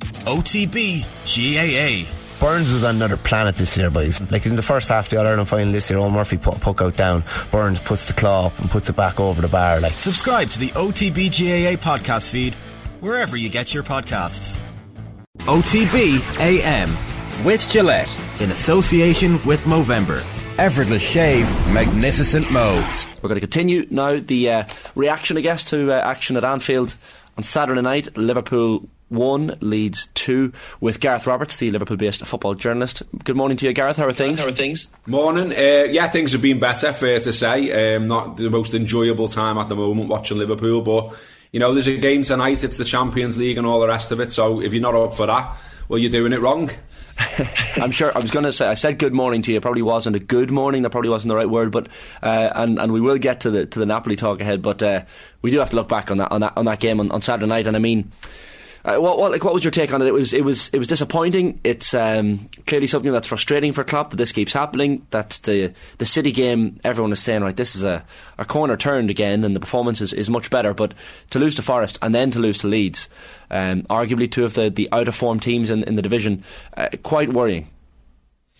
OTB GAA. Byrnes was on another planet this year, boys. Like in the first half of the All Ireland final this year, Eoin Murphy put a puck out down. Byrnes puts the claw up and puts it back over the bar. Like Subscribe to the OTB GAA podcast feed wherever you get your podcasts. OTB AM with Gillette in association with Movember. Effortless shave, magnificent mo. We're going to continue now the uh, reaction, I guess, to uh, action at Anfield on Saturday night. Liverpool 1 Leeds 2 with Gareth Roberts, the Liverpool based football journalist. Good morning to you, Gareth. How are things? How are things? Morning. Uh, yeah, things have been better, fair to say. Um, not the most enjoyable time at the moment watching Liverpool, but you know, there's a game tonight, it's the Champions League and all the rest of it, so if you're not up for that, well, you're doing it wrong. I'm sure. I was going to say. I said good morning to you. It probably wasn't a good morning. That probably wasn't the right word. But uh, and and we will get to the to the Napoli talk ahead. But uh, we do have to look back on that on that on that game on, on Saturday night. And I mean, uh, what, what, like, what was your take on it? It was, it was, it was disappointing. It's um, clearly something that's frustrating for Klopp that this keeps happening. That the the City game, everyone is saying, right, this is a, a corner turned again, and the performance is, is much better. But to lose to Forest and then to lose to Leeds, um, arguably two of the, the out of form teams in, in the division, uh, quite worrying.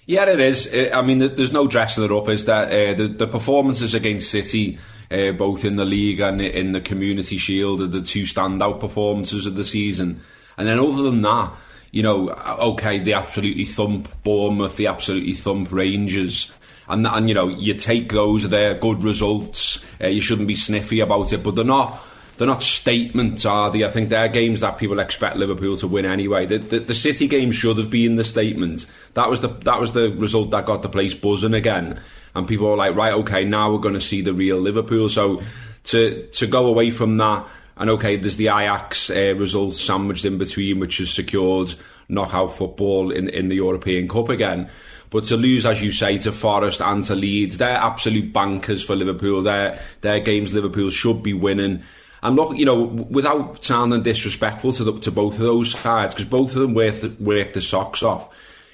Yeah, it is. I mean, there's no dressing it up. Is that uh, the, the performances against City? Uh, both in the league and in the Community Shield, are the two standout performances of the season. And then other than that, you know, okay, they absolutely thump Bournemouth, they absolutely thump Rangers. And, and you know, you take those, they're good results. Uh, you shouldn't be sniffy about it, but they're not they're not statements, are they? I think they're games that people expect Liverpool to win anyway. The, the, the, City game should have been the statement. That was the that was the result that got the place buzzing again and people are like, right, okay, now we're going to see the real Liverpool. So to to go away from that, and okay, there's the Ajax uh, results sandwiched in between, which has secured knockout football in in the European Cup again. But to lose, as you say, to Forest and to Leeds, they're absolute bankers for Liverpool. They're, they're games Liverpool should be winning. And look, you know, without sounding disrespectful to the, to both of those sides, because both of them work the, work the socks off.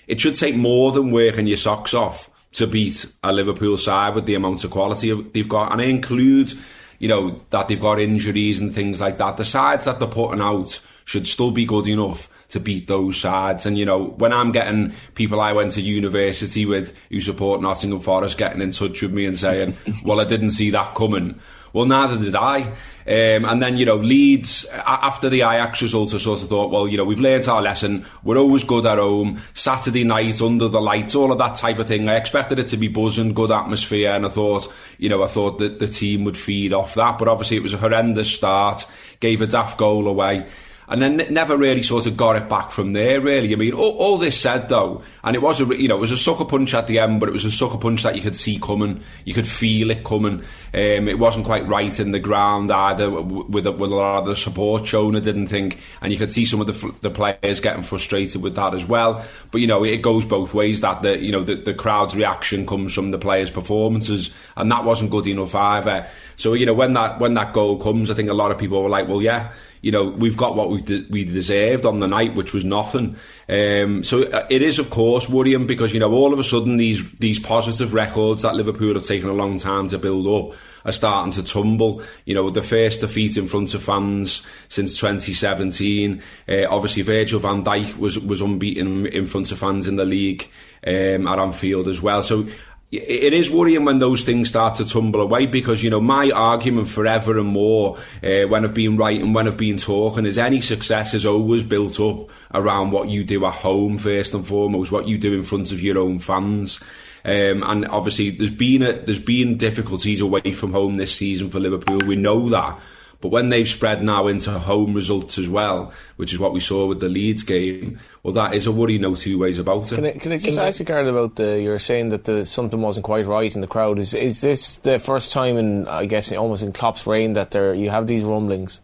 It should take more than working your socks off to beat a Liverpool side with the amount of quality they've got, and I include, you know, that they've got injuries and things like that. The sides that they're putting out should still be good enough to beat those sides. And you know, when I'm getting people I went to university with who support Nottingham Forest getting in touch with me and saying, "Well, I didn't see that coming." Well, neither did I. Um, and then, you know, Leeds, after the Ajax result, I sort of thought, well, you know, we've learnt our lesson. We're always good at home. Saturday night, under the lights, all of that type of thing. I expected it to be buzzing, good atmosphere. And I thought, you know, I thought that the team would feed off that. But obviously, it was a horrendous start. Gave a daft goal away and then never really sort of got it back from there. Really, I mean, all, all, this said though, and it was a you know it was a sucker punch at the end, but it was a sucker punch that you could see coming, you could feel it coming. Um, it wasn't quite right in the ground either with a, with a lot of the support shown. I didn't think, and you could see some of the the players getting frustrated with that as well. But you know, it goes both ways. That the you know the, the crowd's reaction comes from the players' performances, and that wasn't good enough either. So you know when that when that goal comes, I think a lot of people were like, well, yeah you know, we've got what we de- we deserved on the night, which was nothing. Um, so uh, it is, of course, worrying because you know all of a sudden these these positive records that Liverpool have taken a long time to build up are starting to tumble. You know, the first defeat in front of fans since 2017. Uh, obviously, Virgil van Dijk was was unbeaten in front of fans in the league um, at Anfield as well. So it is worrying when those things start to tumble away because you know my argument forever and more uh, when I've been writing when I've been talking is any success is always built up around what you do at home first and foremost what you do in front of your own fans. Um, and obviously there's been a, there's been difficulties away from home this season for Liverpool. We know that but when they've spread now into home results as well, which is what we saw with the Leeds game, well, that is a worry, no two ways about it. Can I, can I just ask you, Carl, about the you're saying that the something wasn't quite right in the crowd? Is is this the first time in I guess almost in Klopp's reign that there you have these rumblings?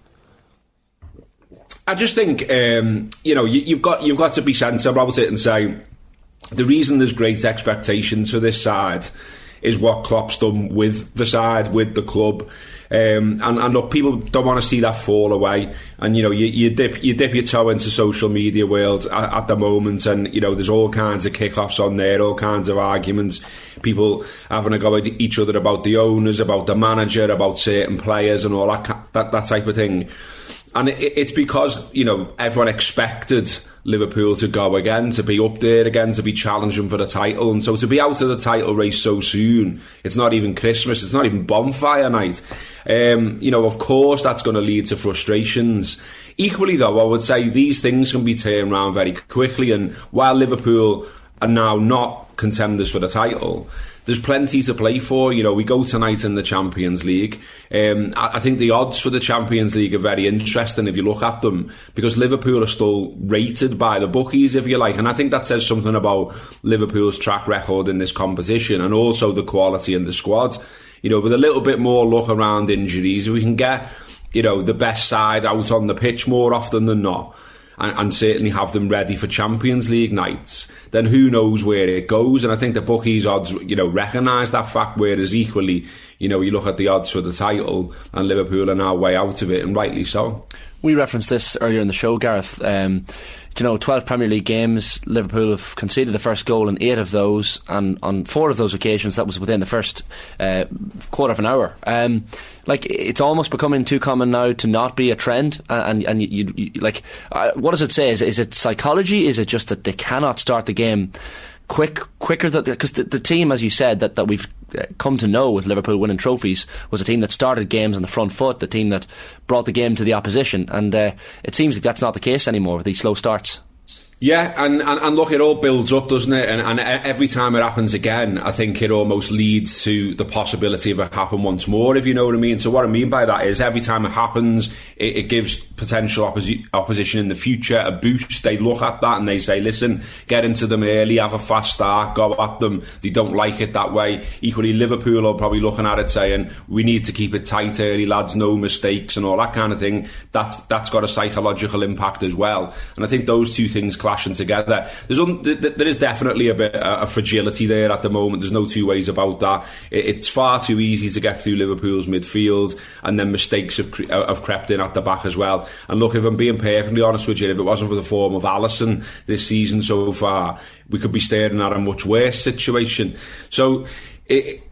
I just think um, you know you, have got you've got to be sensible about it and say the reason there's great expectations for this side is what Klopp's done with the side, with the club. Um, and, and look, people don't want to see that fall away. And you know, you, you dip you dip your toe into social media world at, at the moment, and you know, there's all kinds of kickoffs on there, all kinds of arguments. People having a go at each other about the owners, about the manager, about certain players, and all that that, that type of thing. And it, it's because you know everyone expected Liverpool to go again, to be up there again, to be challenging for the title, and so to be out of the title race so soon, it's not even Christmas, it's not even bonfire night. Um, you know, of course, that's going to lead to frustrations. Equally, though, I would say these things can be turned around very quickly, and while Liverpool are now not contenders for the title there's plenty to play for. You know, we go tonight in the Champions League. Um, I, I, think the odds for the Champions League are very interesting if you look at them because Liverpool are still rated by the bookies, if you like, and I think that says something about Liverpool's track record in this competition and also the quality in the squad. You know, with a little bit more luck around injuries, we can get you know the best side out on the pitch more often than not and, and, certainly have them ready for Champions League nights, then who knows where it goes? And I think the bookies odds, you know, recognise that fact. Whereas equally, you know, you look at the odds for the title, and Liverpool are now way out of it, and rightly so. We referenced this earlier in the show, Gareth. Um, you know, 12 Premier League games, Liverpool have conceded the first goal in eight of those, and on four of those occasions, that was within the first uh, quarter of an hour. Um, like, it's almost becoming too common now to not be a trend, and and you, you like, uh, what does it say? Is, is it psychology? Is it just that they cannot start the game? quick, quicker because the, the, team, as you said, that, that we've come to know with Liverpool winning trophies was a team that started games on the front foot, the team that brought the game to the opposition, and uh, it seems like that's not the case anymore with these slow starts. Yeah, and, and, and look, it all builds up, doesn't it? And, and every time it happens again, I think it almost leads to the possibility of it happen once more, if you know what I mean. So what I mean by that is every time it happens, it, it gives potential opposi- opposition in the future a boost. They look at that and they say, listen, get into them early, have a fast start, go at them. They don't like it that way. Equally, Liverpool are probably looking at it saying, we need to keep it tight early, lads, no mistakes and all that kind of thing. That's, that's got a psychological impact as well. And I think those two things clashing together. There's un, there is definitely a bit of fragility there at the moment. There's no two ways about that. it's far too easy to get through Liverpool's midfield, and then mistakes have, uh, have crept in at the back as well. And look, if I'm being perfectly honest with you, if it wasn't for the form of Alisson this season so far, we could be staring at a much worse situation. So. It,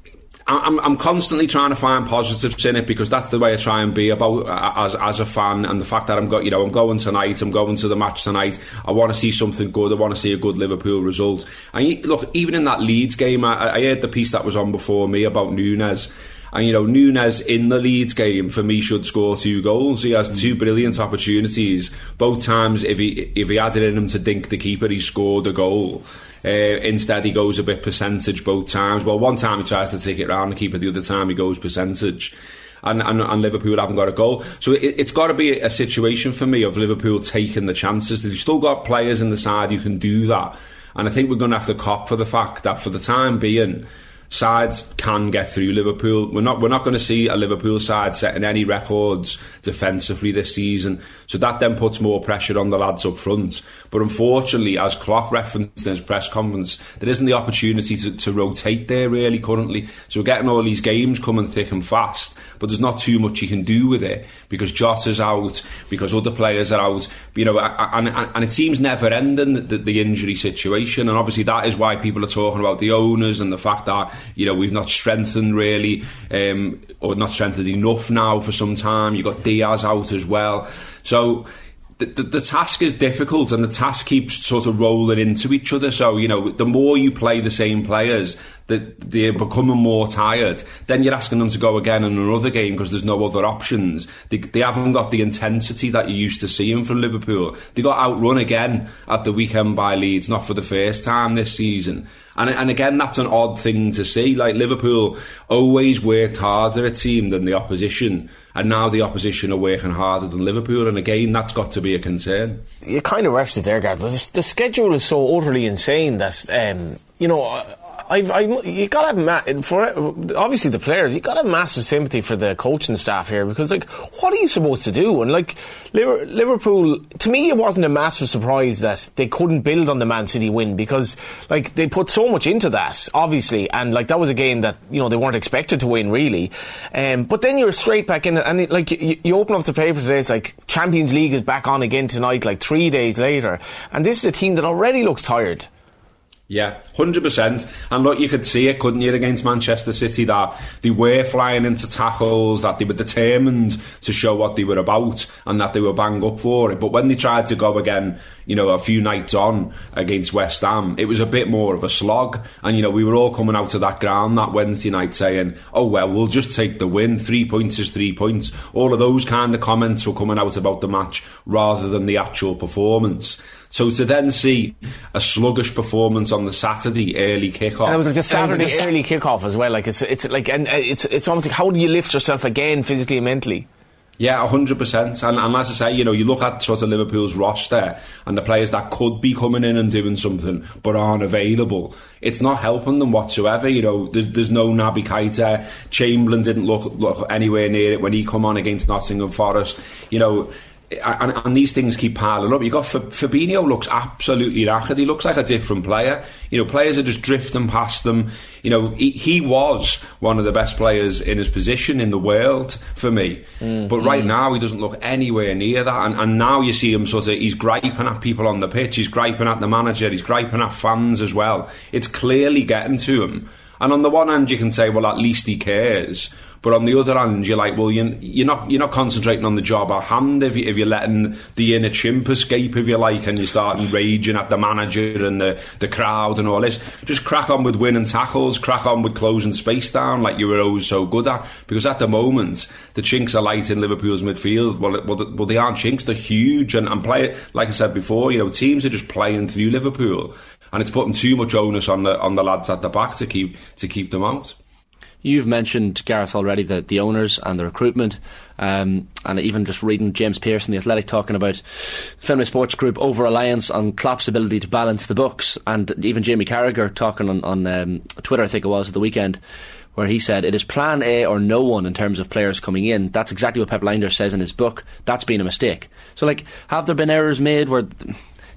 I'm, I'm constantly trying to find positives in it because that's the way I try and be about uh, as as a fan and the fact that I'm got you know I'm going tonight I'm going to the match tonight. I want to see something good I want to see a good Liverpool result. And look even in that Leeds game I, I heard the piece that was on before me about Nunez and you know, Nunez in the Leeds game for me should score two goals. He has two brilliant opportunities. Both times, if he if he had it in him to dink the keeper, he scored a goal. Uh, instead, he goes a bit percentage both times. Well, one time he tries to take it round the keeper, the other time he goes percentage. And, and, and Liverpool haven't got a goal. So it, has got to be a situation for me of Liverpool taking the chances. They've still got players in the side who can do that. And I think we're going to have to cop for the fact that for the time being, sides can get through Liverpool. We're not we're not going to see a Liverpool side setting any records defensively this season. So that then puts more pressure on the lads up front. But unfortunately, as Klopp referenced in his press conference, there isn't the opportunity to, to rotate there really currently. So we're getting all these games coming thick and fast, but there's not too much you can do with it because Jota's out, because other players are out. You know, and, and, and it seems never ending the, the injury situation. And obviously that is why people are talking about the owners and the fact that you know, we've not strengthened really, um, or not strengthened enough now for some time. You've got Diaz out as well. So the, the, the, task is difficult and the task keeps sort of rolling into each other. So, you know, the more you play the same players, that they're becoming more tired, then you're asking them to go again in another game because there's no other options. They, they haven't got the intensity that you used to see from Liverpool. They got outrun again at the weekend by Leeds, not for the first time this season. And, and again, that's an odd thing to see. Like Liverpool always worked harder a team than the opposition, and now the opposition are working harder than Liverpool. And again, that's got to be a concern. You kind of referenced there. The, the schedule is so utterly insane that um, you know I've, I, you got to have ma- for obviously the players. You got to have massive sympathy for the coaching staff here because, like, what are you supposed to do? And like Liverpool, to me, it wasn't a massive surprise that they couldn't build on the Man City win because, like, they put so much into that, obviously, and like that was a game that you know they weren't expected to win really. Um, but then you're straight back in, and it, like you, you open up the paper today, it's like Champions League is back on again tonight, like three days later, and this is a team that already looks tired. Yeah, hundred percent. And look, you could see it, couldn't you, against Manchester City that they were flying into tackles, that they were determined to show what they were about, and that they were bang up for it. But when they tried to go again, you know, a few nights on against West Ham, it was a bit more of a slog. And you know, we were all coming out of that ground that Wednesday night saying, "Oh well, we'll just take the win. Three points is three points." All of those kind of comments were coming out about the match rather than the actual performance. So to then see a sluggish performance on the Saturday early kickoff, and it was like the Saturday early kickoff as well. Like it's it's like and uh, it's it's almost like how do you lift yourself again physically and mentally? Yeah, hundred percent. And and as I say, you know, you look at sort of Liverpool's roster and the players that could be coming in and doing something but aren't available. It's not helping them whatsoever. You know, there's, there's no Naby Keita. Chamberlain didn't look look anywhere near it when he come on against Nottingham Forest. You know and, and, these things keep piling up. You got Fabinho looks absolutely knackered. He looks like a different player. You know, players are just drifting past them. You know, he, he was one of the best players in his position in the world for me. Mm, but right mm. now, he doesn't look anywhere near that. And, and now you see him sort of, he's griping at people on the pitch. He's griping at the manager. He's griping at fans as well. It's clearly getting to him. And on the one hand, you can say, well, at least he cares. But on the other hand, you're like, well, you're, you're not you're not concentrating on the job at hand if, you, if you're letting the inner chimp escape, if you like, and you're starting raging at the manager and the, the crowd and all this. Just crack on with winning tackles, crack on with closing space down like you were always so good at. Because at the moment, the chinks are light in Liverpool's midfield. Well, well, well they aren't chinks; they're huge and, and play. Like I said before, you know, teams are just playing through Liverpool, and it's putting too much onus on the on the lads at the back to keep to keep them out. You've mentioned Gareth already the the owners and the recruitment, um, and even just reading James Pearson, the Athletic, talking about Fenway Sports Group over reliance on Klopp's ability to balance the books, and even Jamie Carragher talking on on um, Twitter, I think it was at the weekend. Where he said it is plan A or no one in terms of players coming in. That's exactly what Pep Lijnders says in his book. That's been a mistake. So, like, have there been errors made where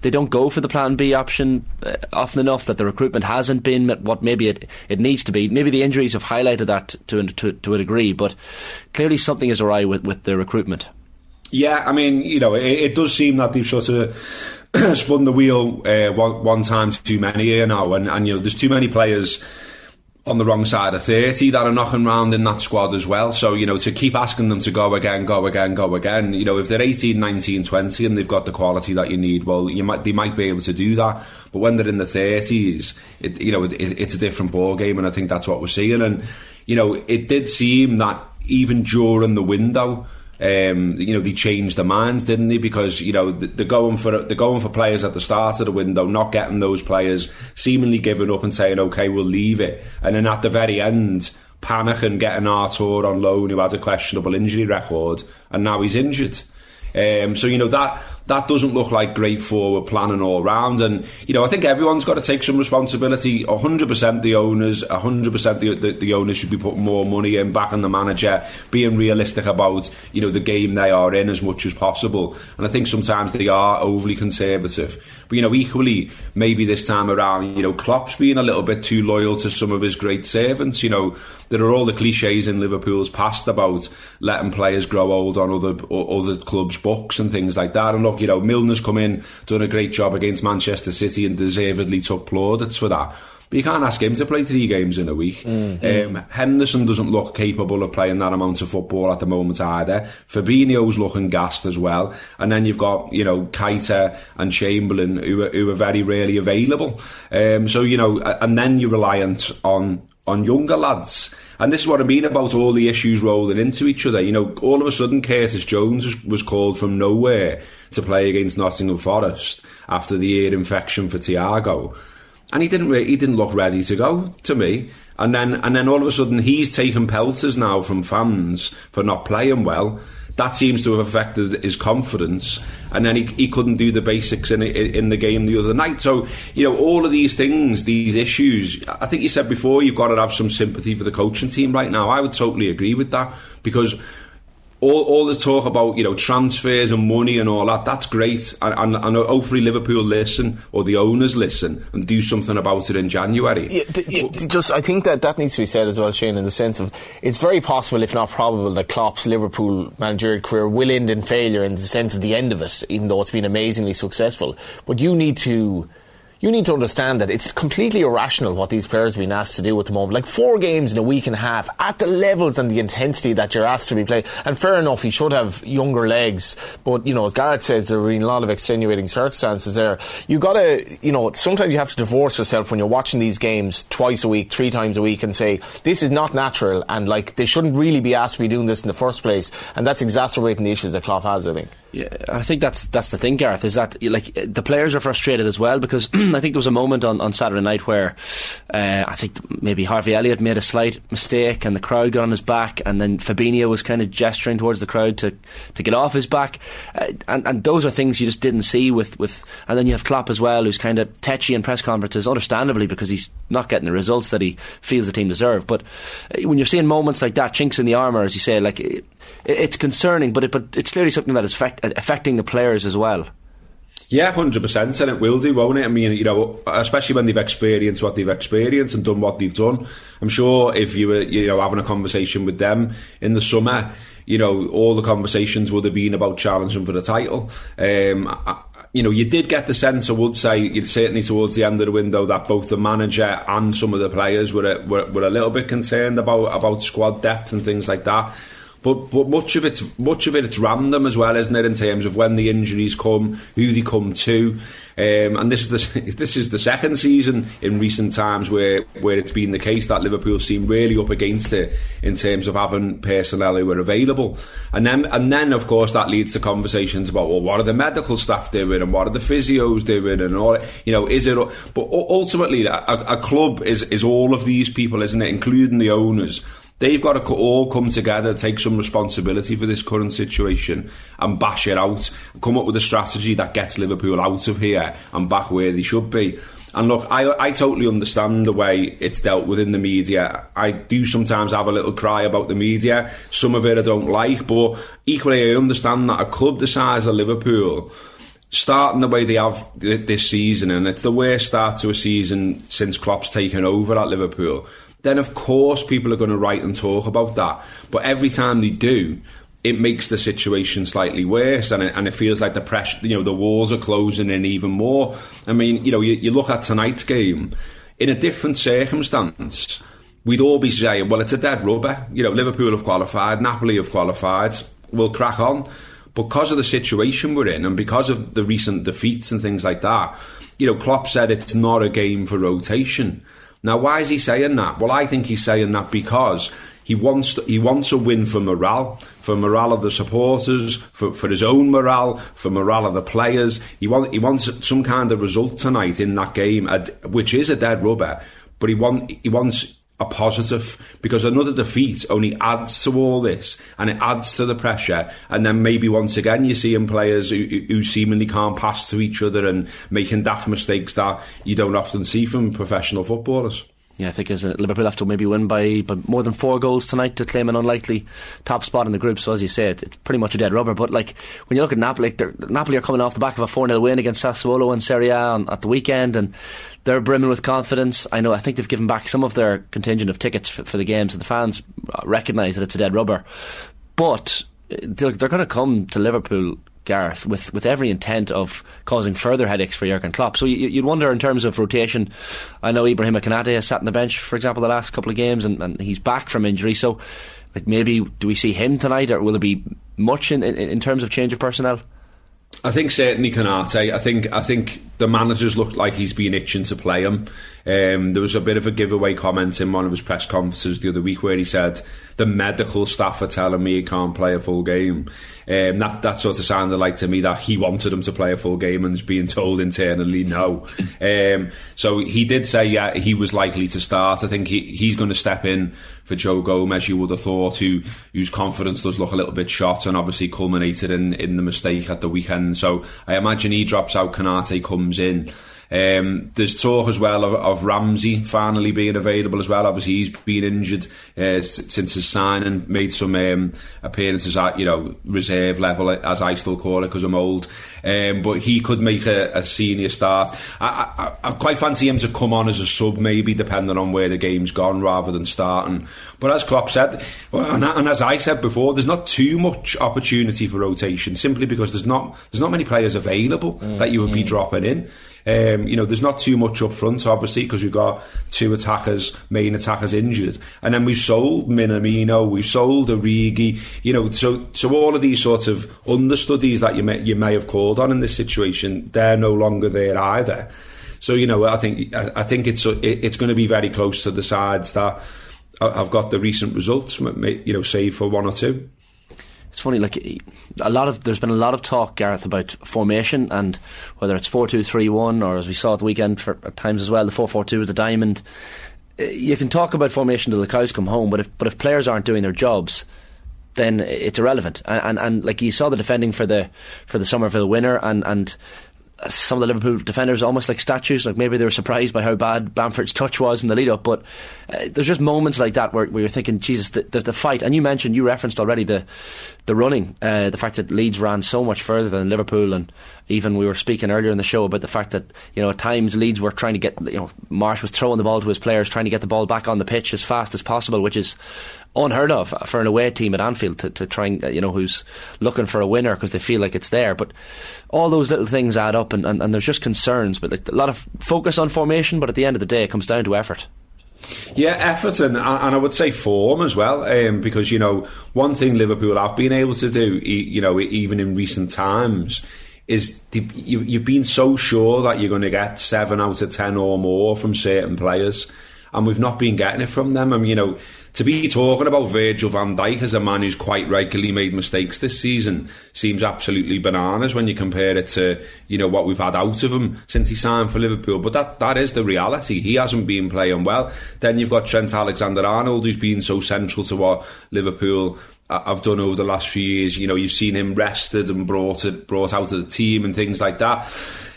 they don't go for the plan B option uh, often enough that the recruitment hasn't been what maybe it, it needs to be. Maybe the injuries have highlighted that to, to, to a degree, but clearly something is awry with, with the recruitment. Yeah, I mean, you know, it, it does seem that they've sort of spun the wheel uh, one, one time too many here now, and, and you know, there's too many players on the wrong side of 30 that are knocking around in that squad as well. So, you know, to keep asking them to go again, go again, go again, you know, if they're 18, 19, 20 and they've got the quality that you need, well, you might, they might be able to do that. But when they're in the 30s, it, you know, it, it's a different ball game and I think that's what we're seeing. And, you know, it did seem that even during the window, um, you know, they changed their minds, didn't they? Because you know they're going for they're going for players at the start of the window, not getting those players, seemingly giving up and saying, "Okay, we'll leave it," and then at the very end, panicking, getting Arthur on loan, who had a questionable injury record, and now he's injured. Um, so you know that that doesn't look like great forward planning all round. And you know I think everyone's got to take some responsibility. hundred percent the owners, hundred percent the, the the owners should be putting more money in, back on the manager, being realistic about you know the game they are in as much as possible. And I think sometimes they are overly conservative. But you know equally maybe this time around you know Klopp's being a little bit too loyal to some of his great servants. You know there are all the cliches in Liverpool's past about letting players grow old on other other clubs' books and things like that. And look, you know, Milner's come in, done a great job against Manchester City, and deservedly took plaudits for that. But you can't ask him to play three games in a week. Mm-hmm. Um, Henderson doesn't look capable of playing that amount of football at the moment either. Fabinho's looking gassed as well. And then you've got, you know, Keita and Chamberlain who are, who are very rarely available. Um, so, you know, and then you're reliant on on younger lads. And this is what I mean about all the issues rolling into each other. You know, all of a sudden Curtis Jones was, called from nowhere to play against Nottingham Forest after the ear infection for Thiago. And he didn't re- he didn't look ready to go to me. And then and then all of a sudden he's taking pelters now from fans for not playing well that seems to have affected his confidence. And then he, he couldn't do the basics in in the game the other night. So you know all of these things, these issues. I think you said before you've got to have some sympathy for the coaching team right now. I would totally agree with that because all, all this talk about you know transfers and money and all that that's great. And, and, and hopefully Liverpool listen or the owners listen and do something about it in January. Yeah, d- d- just I think that that needs to be said as well Shane in the sense of it's very possible if not probable that Klopp's Liverpool managerial career will end in failure in the sense of the end of it even though it's been amazingly successful. But you need to you need to understand that it's completely irrational what these players are being asked to do at the moment. Like four games in a week and a half at the levels and the intensity that you're asked to be playing. And fair enough, he should have younger legs, but you know, as Gareth says, there are a lot of extenuating circumstances there. You got to, you know, sometimes you have to divorce yourself when you're watching these games twice a week, three times a week, and say this is not natural, and like they shouldn't really be asked to be doing this in the first place, and that's exacerbating the issues that Klopp has. I think. Yeah, I think that's that's the thing, Gareth. Is that like the players are frustrated as well because I think there was a moment on, on Saturday night where uh, I think maybe Harvey Elliott made a slight mistake and the crowd got on his back, and then Fabinho was kind of gesturing towards the crowd to, to get off his back, uh, and and those are things you just didn't see with, with and then you have Klopp as well, who's kind of tetchy in press conferences, understandably because he's not getting the results that he feels the team deserve. But uh, when you're seeing moments like that, chinks in the armour, as you say, like it's concerning, but it, but it's clearly something that is affect, affecting the players as well. Yeah, hundred percent, and it will do, won't it? I mean, you know, especially when they've experienced what they've experienced and done what they've done. I'm sure if you were, you know, having a conversation with them in the summer, you know, all the conversations would have been about challenging for the title. Um, I, you know, you did get the sense, I would say, certainly towards the end of the window, that both the manager and some of the players were were, were a little bit concerned about about squad depth and things like that. But but much of it's much of it it's random as well, isn't it? In terms of when the injuries come, who they come to, um, and this is the this is the second season in recent times where where it's been the case that Liverpool seem really up against it in terms of having personnel who are available, and then and then of course that leads to conversations about well what are the medical staff doing and what are the physios doing and all you know is it but ultimately a, a club is is all of these people, isn't it, including the owners They've got to all come together, take some responsibility for this current situation, and bash it out. Come up with a strategy that gets Liverpool out of here and back where they should be. And look, I, I totally understand the way it's dealt with in the media. I do sometimes have a little cry about the media. Some of it I don't like, but equally I understand that a club the size of Liverpool starting the way they have this season, and it's the worst start to a season since Klopp's taken over at Liverpool then of course people are going to write and talk about that. But every time they do, it makes the situation slightly worse, and it, and it feels like the pressure, you know, the walls are closing in even more. I mean, you know, you, you look at tonight's game in a different circumstance. We'd all be saying, well, it's a dead rubber. You know, Liverpool have qualified, Napoli have qualified. We'll crack on. But because of the situation we're in, and because of the recent defeats and things like that, you know, Klopp said it's not a game for rotation. Now, why is he saying that? Well, I think he's saying that because he wants he wants a win for morale, for morale of the supporters, for, for his own morale, for morale of the players. He want, he wants some kind of result tonight in that game, which is a dead rubber. But he want he wants a positive because another defeat only adds to all this and it adds to the pressure and then maybe once again you see in players who, who seemingly can't pass to each other and making daft mistakes that you don't often see from professional footballers yeah, I think as Liverpool have to maybe win by, by more than four goals tonight to claim an unlikely top spot in the group. So as you said, it's pretty much a dead rubber. But like when you look at Napoli, Napoli are coming off the back of a four 0 win against Sassuolo in Serie A on, at the weekend, and they're brimming with confidence. I know. I think they've given back some of their contingent of tickets for, for the game, so the fans recognise that it's a dead rubber. But uh, they're, they're going to come to Liverpool Gareth, with, with every intent of causing further headaches for Jurgen Klopp. So you, would wonder in terms of rotation. I know Ibrahim Konate has sat on the bench, for example, the last couple of games, and, and he's back from injury. So, like, maybe do we see him tonight, or will there be much in, in, in terms of change of personnel? I think certainly Konate. I think I think the managers looked like he's been itching to play him. Um, there was a bit of a giveaway comment in one of his press conferences the other week where he said the medical staff are telling me he can't play a full game. Um, that that sort of sounded like to me that he wanted him to play a full game and is being told internally no. Um, so he did say yeah he was likely to start. I think he, he's going to step in for Joe Gomez. You would have thought who whose confidence does look a little bit shot and obviously culminated in in the mistake at the weekend. So I imagine he drops out. Konate comes in. Um, there's talk as well of, of, Ramsay finally being available as well. Obviously, he's been injured uh, since his signing, made some um, appearances at you know reserve level, as I still call it, because I'm old. Um, but he could make a, a senior start. I, I, I, quite fancy him to come on as a sub, maybe depending on where the game's gone, rather than starting. But as Klopp said, and, and as I said before, there's not too much opportunity for rotation simply because there's not there's not many players available mm, that you would be mm. dropping in. Um, you know, there's not too much up front, obviously, because we've got two attackers, main attackers injured, and then we've sold Minamino, we've sold Origi. You know, so so all of these sorts of understudies that you may you may have called on in this situation, they're no longer there either. So you know, I think I think it's it's going to be very close to the sides that have got the recent results. You know, save for one or two it's funny, like a lot of there's been a lot of talk, Gareth, about formation and whether it's four two three one or as we saw at the weekend for, at times as well, the four four two with the diamond. Eh, you can talk about formation till the cows come home, but if but if players aren't doing their jobs, then it's irrelevant. And, and, and like you saw the defending for the for the Summerville winner, and and some of the Liverpool defenders almost like statues. Like maybe they were surprised by how bad Bamford's touch was in the lead up. But uh, there's just moments like that where, where you're thinking, Jesus, the, the, the, fight. And you mentioned, you referenced already the the running, uh, the fact that Leeds ran so much further than Liverpool, and even we were speaking earlier in the show about the fact that you know at times Leeds were trying to get, you know, Marsh was throwing the ball to his players, trying to get the ball back on the pitch as fast as possible, which is unheard of for an away team at Anfield to, to try and, you know, who's looking for a winner because they feel like it's there. But all those little things add up, and, and, and there's just concerns. But like, a lot of focus on formation, but at the end of the day, it comes down to effort. Yeah, effort and, and I would say form as well, um, because you know one thing Liverpool have been able to do, you know, even in recent times, is you've been so sure that you're going to get seven out of ten or more from certain players, and we've not been getting it from them. I mean, you know to be talking about Virgil van Dijk as a man who's quite regularly made mistakes this season seems absolutely bananas when you compare it to you know what we've had out of him since he signed for Liverpool. But that that is the reality. He hasn't been playing well. Then you've got Trent Alexander-Arnold who's been so central to what Liverpool uh, have done over the last few years. You know, you've seen him rested and brought it, brought out of the team and things like that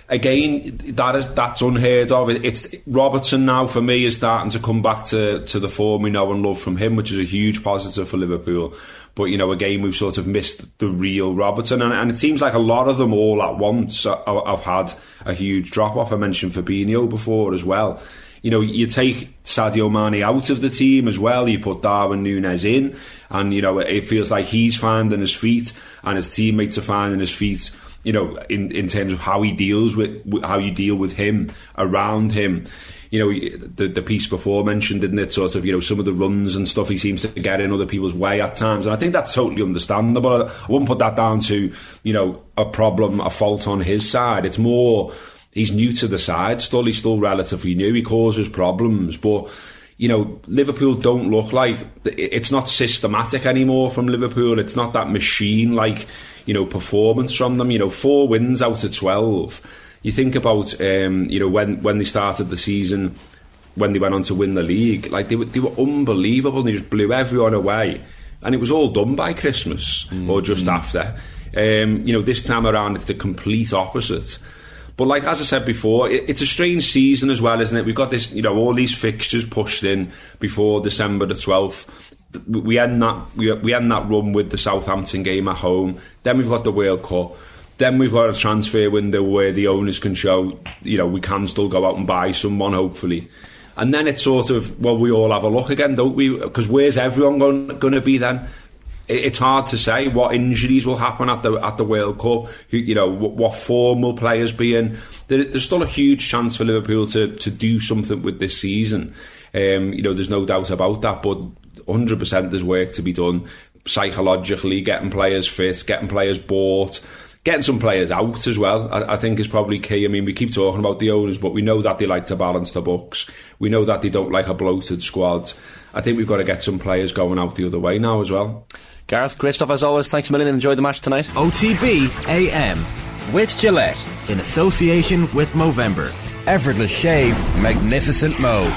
again, that is that's unheard of. It's Robertson now for me is starting to come back to to the form we know and love from him, which is a huge positive for Liverpool. But you know, again, we've sort of missed the real Robertson, and, and it seems like a lot of them all at once have had a huge drop off. I mentioned Fabinho before as well. You know, you take Sadio Mane out of the team as well. You put Darwin Núñez in, and you know it feels like he's finding his feet, and his teammates are finding his feet you know, in, in terms of how he deals with how you deal with him around him. You know, the the piece before mentioned, didn't it? Sort of, you know, some of the runs and stuff he seems to get in other people's way at times, and I think that's totally understandable. I wouldn't put that down to you know a problem, a fault on his side. It's more he's new to the side. Still, he's still relatively new. He causes problems, but you know, Liverpool don't look like it's not systematic anymore from Liverpool. It's not that machine like you know performance from them. You know, four wins out of twelve. You think about um, you know when when they started the season, when they went on to win the league, like they were they were unbelievable. and They just blew everyone away, and it was all done by Christmas mm. or just mm. after. Um, you know, this time around it's the complete opposite. But like as I said before, it, it's a strange season as well, isn't it? We've got this, you know, all these fixtures pushed in before December the twelfth. We end that we, we end that run with the Southampton game at home. Then we've got the World Cup. Then we've got a transfer window where the owners can show, you know, we can still go out and buy someone, hopefully. And then it's sort of, well, we all have a look again, don't we? Because where's everyone going to be then? It's hard to say what injuries will happen at the at the World Cup. You know what, what form will players be in. There, there's still a huge chance for Liverpool to to do something with this season. Um, you know, there's no doubt about that. But 100% there's work to be done psychologically, getting players fit, getting players bought. Getting some players out as well, I, I think, is probably key. I mean, we keep talking about the owners, but we know that they like to balance the books. We know that they don't like a bloated squad. I think we've got to get some players going out the other way now as well. Gareth, stuff as always. Thanks a million and enjoy the match tonight. OTB AM with Gillette in association with Movember. Effortless shave, magnificent mo.